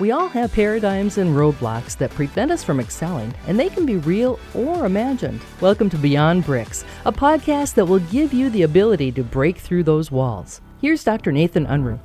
We all have paradigms and roadblocks that prevent us from excelling, and they can be real or imagined. Welcome to Beyond Bricks, a podcast that will give you the ability to break through those walls. Here's Dr. Nathan Unruh.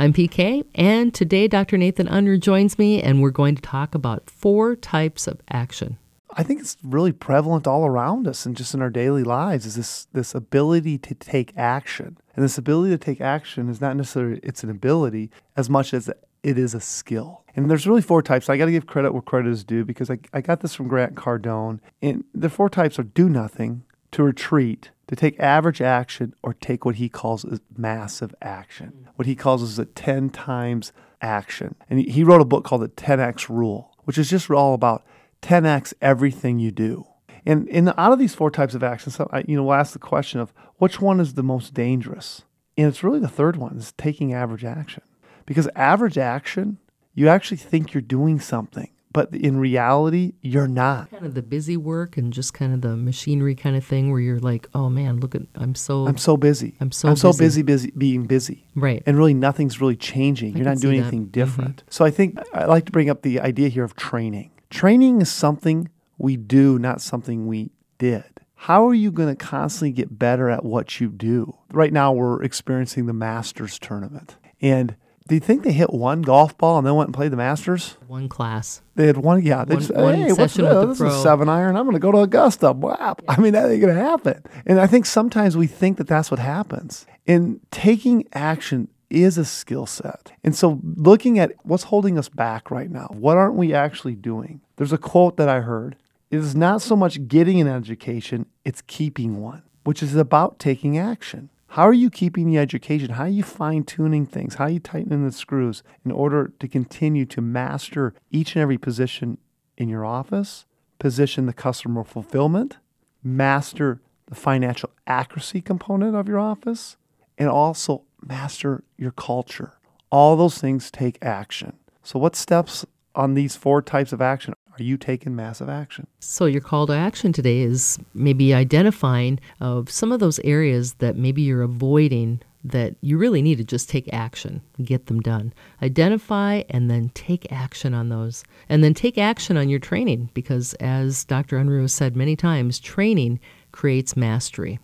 I'm PK, and today Dr. Nathan Unruh joins me, and we're going to talk about four types of action. I think it's really prevalent all around us and just in our daily lives is this this ability to take action. And this ability to take action is not necessarily it's an ability as much as it is a skill. And there's really four types. I got to give credit where credit is due because I, I got this from Grant Cardone. And the four types are do nothing, to retreat, to take average action, or take what he calls a massive action. Mm. What he calls is a 10 times action. And he, he wrote a book called the 10X Rule, which is just all about 10x everything you do. And in out of these four types of actions, I, you know, we'll ask the question of which one is the most dangerous. And it's really the third one is taking average action. Because average action, you actually think you're doing something, but in reality, you're not. Kind of the busy work and just kind of the machinery kind of thing where you're like, oh man, look at I'm so I'm so busy. I'm so I'm so busy. busy, busy being busy. Right. And really nothing's really changing. I you're not doing see that. anything Mm-hmm. different. So I think I like to bring up the idea here of training. Training is something we do, not something we did. How are you going to constantly get better at what you do? Right now, we're experiencing the Masters tournament. And do you think they hit one golf ball and then went and played the Masters? one class. They had one, yeah. They One- just, one hey, what's this? This is pro." a seven iron. I'm going to go to Augusta. Wow. I mean, that ain't going to happen. And I think sometimes we think that that's what happens. And taking action is a skill set. And so looking at what's holding us back right now, what aren't we actually doing? There's a quote that I heard. It is not so much getting an education, it's keeping one, which is about taking action. How are you keeping the education? How are you fine tuning things? How are you tightening the screws in order to continue to master each and every position in your office, position the customer fulfillment, master the financial accuracy component of your office, and also master your culture? All those things take action. So, what steps on these four types of action are you taking massive action? So your call to action today is maybe identifying of some of those areas that maybe you're avoiding that you really need to just take action, get them done. Identify and then take action on those. And then take action on your training because as Dr. Unruh said many times, training creates mastery.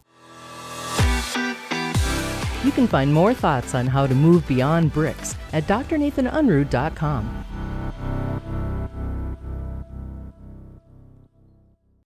You can find more thoughts on how to move beyond bricks at drnathanunruh.com.